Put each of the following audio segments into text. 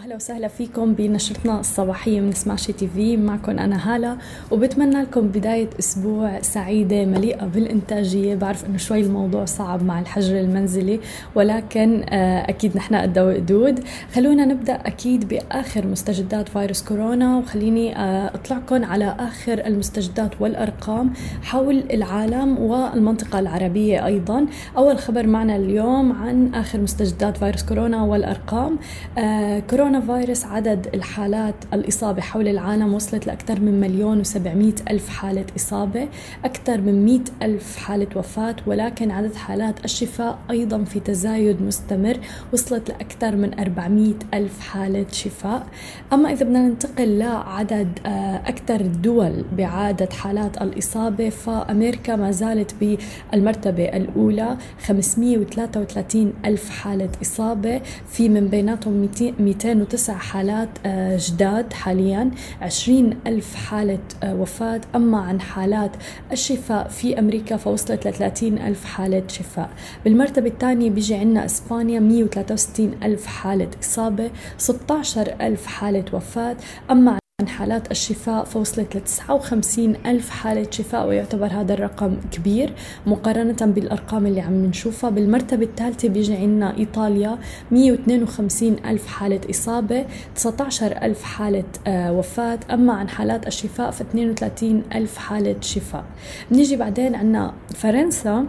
أهلا وسهلا فيكم بنشرتنا الصباحية من سماشي تي في. معكم أنا هالة وبتمنى لكم بداية أسبوع سعيدة مليئة بالإنتاجية. بعرف إنه شوي الموضوع صعب مع الحجر المنزلي ولكن آه، أكيد نحن قد وقدود خلونا نبدأ أكيد بآخر مستجدات فيروس كورونا وخليني آه، اطلعكم على آخر المستجدات والأرقام حول العالم والمنطقة العربية أيضا. أول خبر معنا اليوم عن آخر مستجدات فيروس كورونا والأرقام. آه، كورونا كورونا فيروس عدد الحالات الإصابة حول العالم وصلت لأكثر من مليون وسبعمائة ألف حالة إصابة أكثر من مئة ألف حالة وفاة ولكن عدد حالات الشفاء أيضا في تزايد مستمر وصلت لأكثر من أربعمائة ألف حالة شفاء. أما إذا بدنا ننتقل لعدد آه، أكثر الدول بعدد حالات الإصابة فأمريكا ما زالت بالمرتبة الأولى 533 ألف حالة إصابة في من بيناتهم 200 209 حالات آه، جداد حاليا 20 ألف حالة آه، وفاة. أما عن حالات الشفاء في أمريكا فوصلت ل 30 ألف حالة شفاء. بالمرتبة الثانية بيجي عندنا إسبانيا 163 ألف حالة إصابة 16 ألف حالة وفاة. أما عن حالات الشفاء فوصلت ل 59 ألف حالة شفاء ويعتبر هذا الرقم كبير مقارنة بالأرقام اللي عم نشوفها. بالمرتبة الثالثة بيجي عندنا إيطاليا 152 ألف حالة إصابة 19 ألف حالة آه، وفاة. أما عن حالات الشفاء ف 32 ألف حالة شفاء. بنيجي بعدين عندنا فرنسا.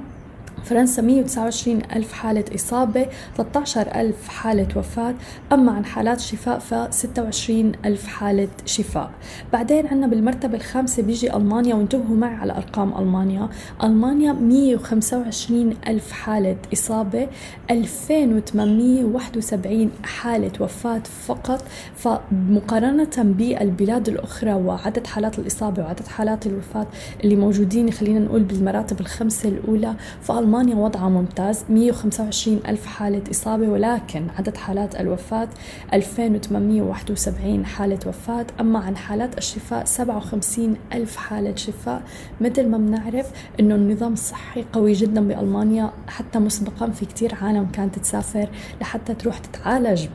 فرنسا 129 ألف حالة إصابة 13 ألف حالة وفاة. أما عن حالات شفاء ف 26 ألف حالة شفاء. بعدين عندنا بالمرتبة الخامسة بيجي ألمانيا وانتبهوا معي على أرقام ألمانيا. ألمانيا 125 ألف حالة إصابة 2871 حالة وفاة فقط. فمقارنة بالبلاد الأخرى وعدد حالات الإصابة وعدد حالات الوفاة اللي موجودين خلينا نقول بالمراتب الخمسة الأولى فألمانيا ألمانيا وضعها ممتاز 125 ألف حالة إصابة ولكن عدد حالات الوفاة 2871 حالة وفاة. أما عن حالات الشفاء 57 ألف حالة شفاء. مثل ما بنعرف أنه النظام الصحي قوي جدا بألمانيا حتى مسبقا في كتير عالم كانت تسافر لحتى تروح تتعالج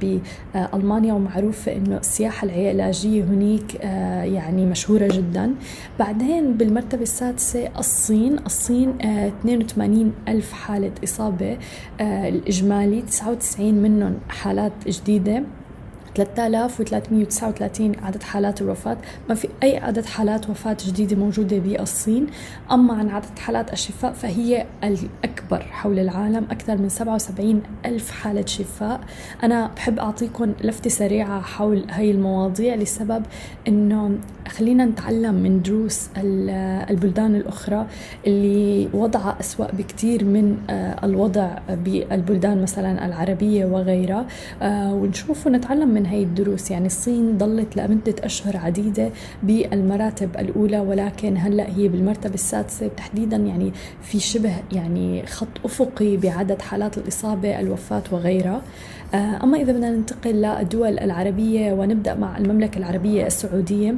بألمانيا. ومعروفة أنه السياحة العلاجية هناك آه، يعني مشهورة جدا. بعدين بالمرتبة السادسة الصين. الصين 82 آه، ألف حالة إصابة آه، الإجمالي 99 منهم حالات جديدة. 3339 عدد حالات الوفاة. ما في أي عدد حالات وفاة جديدة موجودة بالصين. أما عن عدد حالات الشفاء فهي الأكبر حول العالم أكثر من 77 ألف حالة شفاء. أنا بحب أعطيكم لفتة سريعة حول هاي المواضيع لسبب أنه خلينا نتعلم من دروس البلدان الأخرى اللي وضعها أسوأ بكثير من آه، الوضع بالبلدان مثلا العربية وغيرها. آه، ونشوف ونتعلم من هاي الدروس. يعني الصين ضلت لمدة أشهر عديدة بالمراتب الأولى ولكن هلأ هي بالمرتبة السادسة. تحديدا يعني في شبه يعني خط أفقي بعدد حالات الإصابة الوفاة وغيرها. آه، أما إذا بدنا ننتقل للدول العربية ونبدأ مع المملكة العربية السعودية.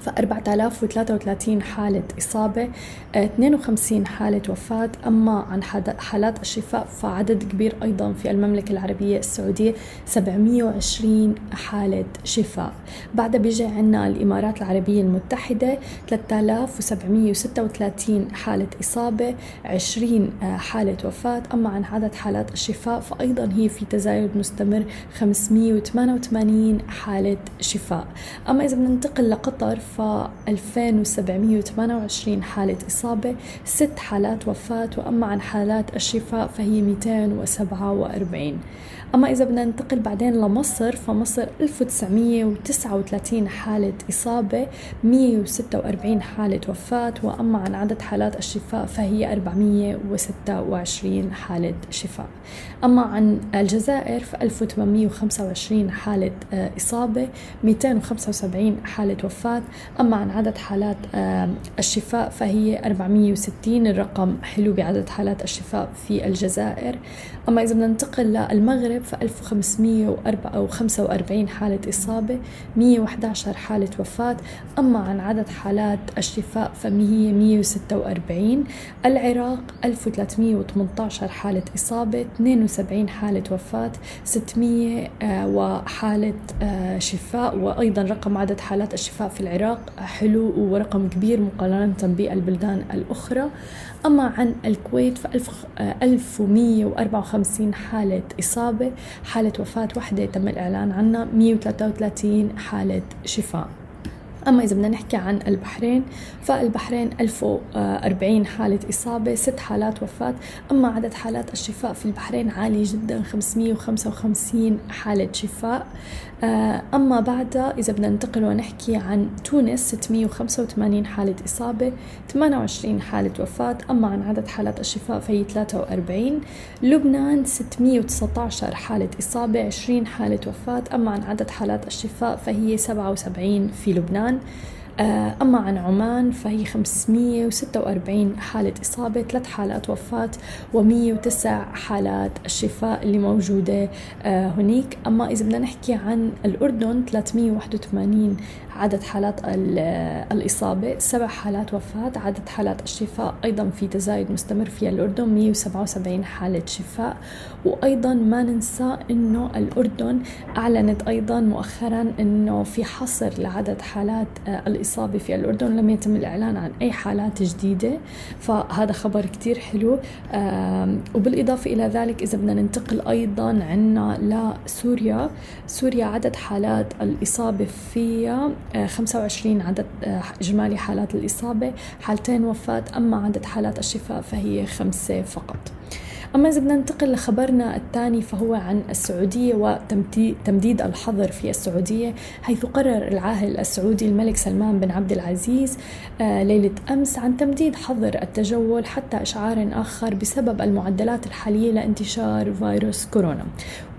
ف 4033 حالة إصابة 52 حالة وفاة. أما عن حالات الشفاء فعدد كبير أيضا في المملكة العربية السعودية 720 حالة شفاء. بعدها بيجي عنا الإمارات العربية المتحدة 3736 حالة إصابة 20 حالة وفاة. أما عن عدد حالات الشفاء فأيضا هي في تزايد مستمر 588 حالة شفاء. أما إذا بننتقل لقطر 2728 حالة إصابة ست حالات وفاة وأما عن حالات الشفاء فهي 247 أما إذا بدنا ننتقل بعدين لمصر فمصر 1939 حالة إصابة 146 حالة وفاة وأما عن عدد حالات الشفاء فهي 426 حالة شفاء. أما عن الجزائر ف 1825 حالة آه، إصابة 275 حالة وفاة أما عن عدد حالات الشفاء فهي 460 الرقم. حلو بعدد حالات الشفاء في الجزائر. أما إذا بدنا ننتقل للمغرب ف 1545 حالة إصابة 111 حالة وفاة. أما عن عدد حالات الشفاء فهي 146 العراق 1318 حالة إصابة 72 حالة وفاة 600 آه، وحالة آه، شفاء. وأيضا رقم عدد حالات الشفاء في العراق حلو ورقم كبير مقارنة بالبلدان الأخرى. أما عن الكويت ف 1154 حالة إصابة حالة وفاة واحدة تم الإعلان عنها 133 حالة شفاء. أما إذا بدنا نحكي عن البحرين فالبحرين 1040 حالة إصابة ست حالات وفاة. أما عدد حالات الشفاء في البحرين عالي جدا 555 حالة شفاء. آه، أما بعدها إذا بدنا ننتقل ونحكي عن تونس 685 حالة إصابة 28 حالة وفاة. أما عن عدد حالات الشفاء فهي 43 لبنان 619 حالة إصابة 20 حالة وفاة. أما عن عدد حالات الشفاء فهي 77 في لبنان. آه، أما عن عمان فهي 546 حالة إصابة ثلاث حالات وفاة و109 حالات الشفاء اللي موجودة آه، هناك أما إذا بدنا نحكي عن الأردن 381 عدد حالات الإصابة سبع حالات وفاة عدد حالات الشفاء أيضا في تزايد مستمر في الأردن 177 حالة شفاء. وأيضا ما ننسى أنه الأردن أعلنت أيضا مؤخرا أنه في حصر لعدد حالات آه، الإصابة في الأردن لم يتم الإعلان عن أي حالات جديدة. فهذا خبر كتير حلو وبالإضافة إلى ذلك إذا بدنا ننتقل أيضا عنا لسوريا. سوريا عدد حالات الإصابة فيها 25 عدد آه، إجمالي حالات الإصابة حالتين وفاة أما عدد حالات الشفاء فهي خمسة فقط. أما إذا بدنا ننتقل لخبرنا الثاني فهو عن السعودية وتمديد الحظر في السعودية حيث قرر العاهل السعودي الملك سلمان بن عبد العزيز آه، ليلة أمس عن تمديد حظر التجول حتى إشعار آخر بسبب المعدلات الحالية لانتشار فيروس كورونا.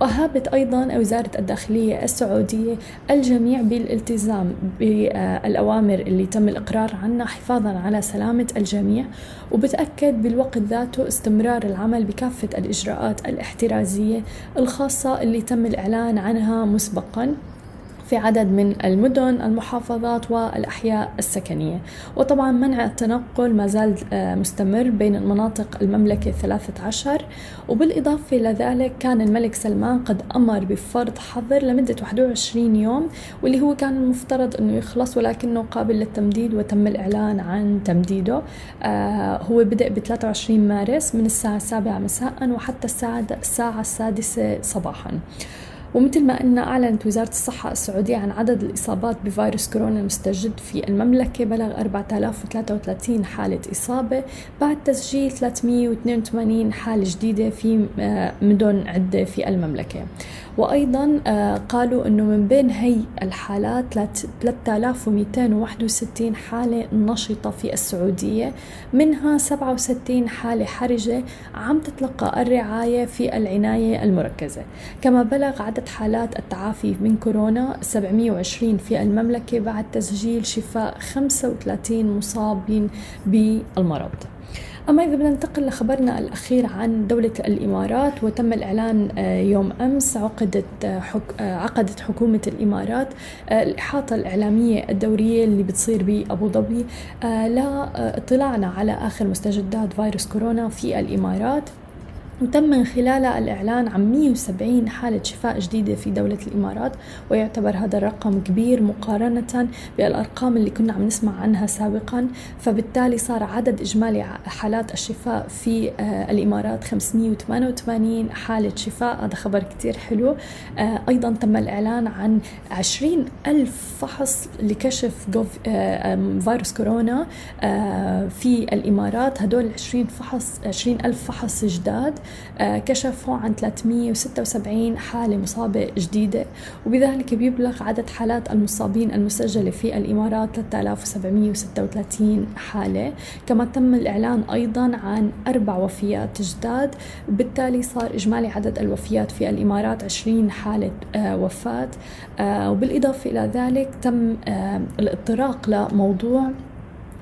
وهابت أيضا وزارة الداخلية السعودية الجميع بالالتزام بالأوامر اللي تم الإقرار عنها حفاظا على سلامة الجميع وبتأكد بالوقت ذاته استمرار العمل بكافة الإجراءات الاحترازية الخاصة اللي تم الإعلان عنها مسبقا. في عدد من المدن المحافظات والأحياء السكنية. وطبعا منع التنقل ما زال آه، مستمر بين المناطق المملكة الثلاثة عشر. وبالإضافة إلى ذلك كان الملك سلمان قد أمر بفرض حظر لمدة 21 يوم واللي هو كان المفترض أنه يخلص ولكنه قابل للتمديد وتم الإعلان عن تمديده. آه هو بدأ ب 23 مارس من الساعة السابعة مساء وحتى الساعة السادسة صباحا. ومثل ما قلنا أعلنت وزارة الصحة السعودية عن عدد الإصابات بفيروس كورونا المستجد في المملكة بلغ 4033 حالة إصابة بعد تسجيل 382 حالة جديدة في آه، مدن عدة في المملكة. وأيضا آه، قالوا أنه من بين هي الحالات 3261 حالة نشطة في السعودية منها 67 حالة حرجة عم تتلقى الرعاية في العناية المركزة. كما بلغ عدد حالات التعافي من كورونا 720 في المملكة بعد تسجيل شفاء 35 مصابين بالمرض. أما إذا بدنا ننتقل لخبرنا الأخير عن دولة الإمارات وتم الإعلان آه، يوم أمس عقدت آه، حك... آه، عقدت حكومة الإمارات الإحاطة الإعلامية الدورية اللي بتصير بأبو ظبي لاطلاعنا على آخر مستجدات فيروس كورونا في الإمارات. وتم من خلالها الإعلان عن 170 حالة شفاء جديدة في دولة الإمارات ويعتبر هذا الرقم كبير مقارنة بالأرقام اللي كنا عم نسمع عنها سابقا. فبالتالي صار عدد إجمالي حالات الشفاء في آه، الإمارات 588 حالة شفاء. هذا خبر كتير حلو. آه، أيضا تم الإعلان عن 20 ألف فحص لكشف آه، فيروس كورونا في الإمارات. هدول 20 فحص 20 ألف فحص جداد. كشفوا عن 376 حالة مصابة جديدة وبذلك بيبلغ عدد حالات المصابين المسجلة في الإمارات 3736 حالة. كما تم الإعلان أيضا عن أربع وفيات جداد بالتالي صار إجمالي عدد الوفيات في الإمارات 20 حالة وفاة. وبالإضافة إلى ذلك تم الإطراق لموضوع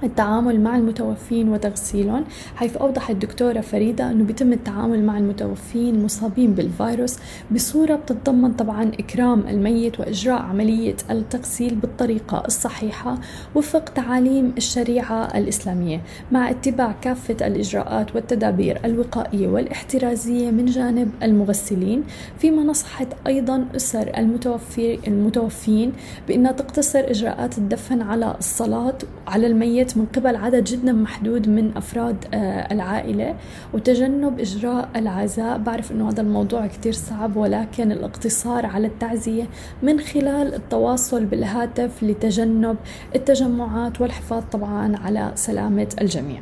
التعامل مع المتوفين وتغسيلهم حيث أوضحت الدكتورة فريدة أنه بيتم التعامل مع المتوفين المصابين بالفيروس بصورة بتتضمن طبعا إكرام الميت وإجراء عملية التغسيل بالطريقة الصحيحة وفق تعاليم الشريعة الإسلامية مع اتباع كافة الإجراءات والتدابير الوقائية والاحترازية من جانب المغسلين. فيما نصحت أيضا أسر المتوفي المتوفين بأنها تقتصر إجراءات الدفن على الصلاة على الميت من قبل عدد جدا محدود من أفراد آه، العائلة وتجنب إجراء العزاء. بعرف أنه هذا الموضوع كتير صعب ولكن الاقتصار على التعزية من خلال التواصل بالهاتف لتجنب التجمعات والحفاظ طبعا على سلامة الجميع.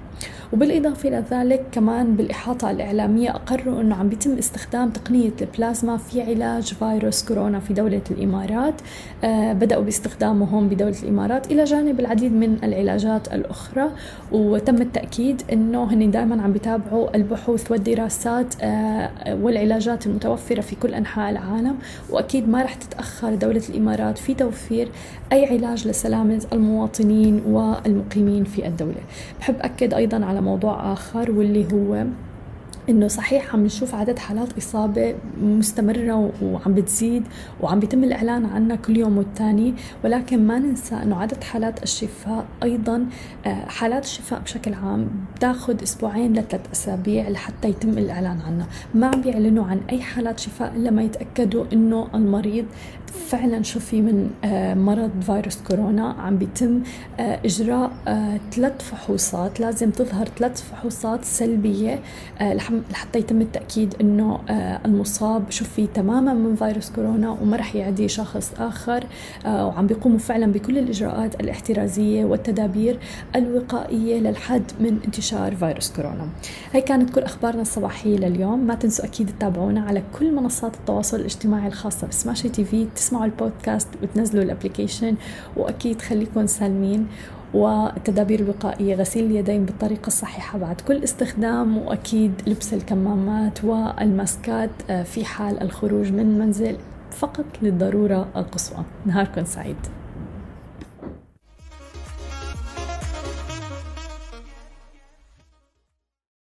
وبالإضافة إلى ذلك كمان بالإحاطة الإعلامية أقروا أنه عم بيتم استخدام تقنية البلازما في علاج فيروس كورونا في دولة الإمارات. آه بدأوا باستخدامه هون بدولة الإمارات إلى جانب العديد من العلاجات الأخرى. وتم التأكيد أنه هن دائما عم بيتابعوا البحوث والدراسات آه والعلاجات المتوفرة في كل أنحاء العالم. وأكيد ما رح تتأخر دولة الإمارات في توفير أي علاج لسلامة المواطنين والمقيمين في الدولة. بحب أكد أيضا على موضوع آخر واللي هو إنه صحيح عم نشوف عدد حالات إصابة مستمرة وعم بتزيد وعم بيتم الإعلان عنها كل يوم والتاني ولكن ما ننسى إنه عدد حالات الشفاء أيضا آه، حالات الشفاء بشكل عام بتاخذ أسبوعين لثلاث أسابيع لحتى يتم الإعلان عنها. ما عم بيعلنوا عن أي حالات شفاء إلا ما يتأكدوا إنه المريض فعلا شفي من آه، مرض فيروس كورونا. عم بيتم آه، إجراء ثلاث فحوصات لازم تظهر ثلاث فحوصات سلبية لحتى يتم التأكيد أنه آه، المصاب شفي تماما من فيروس كورونا وما رح يعدي شخص آخر. آه، وعم بيقوموا فعلا بكل الإجراءات الاحترازية والتدابير الوقائية للحد من انتشار فيروس كورونا. هي كانت كل أخبارنا الصباحية لليوم. ما تنسوا أكيد تتابعونا على كل منصات التواصل الاجتماعي الخاصة بسماشي TV. تسمعوا البودكاست وتنزلوا ال application وأكيد خليكم سالمين. والتدابير الوقائية غسيل اليدين بالطريقة الصحيحة بعد كل استخدام وأكيد لبس الكمامات والماسكات آه، في حال الخروج من المنزل فقط للضرورة القصوى. نهاركم سعيد.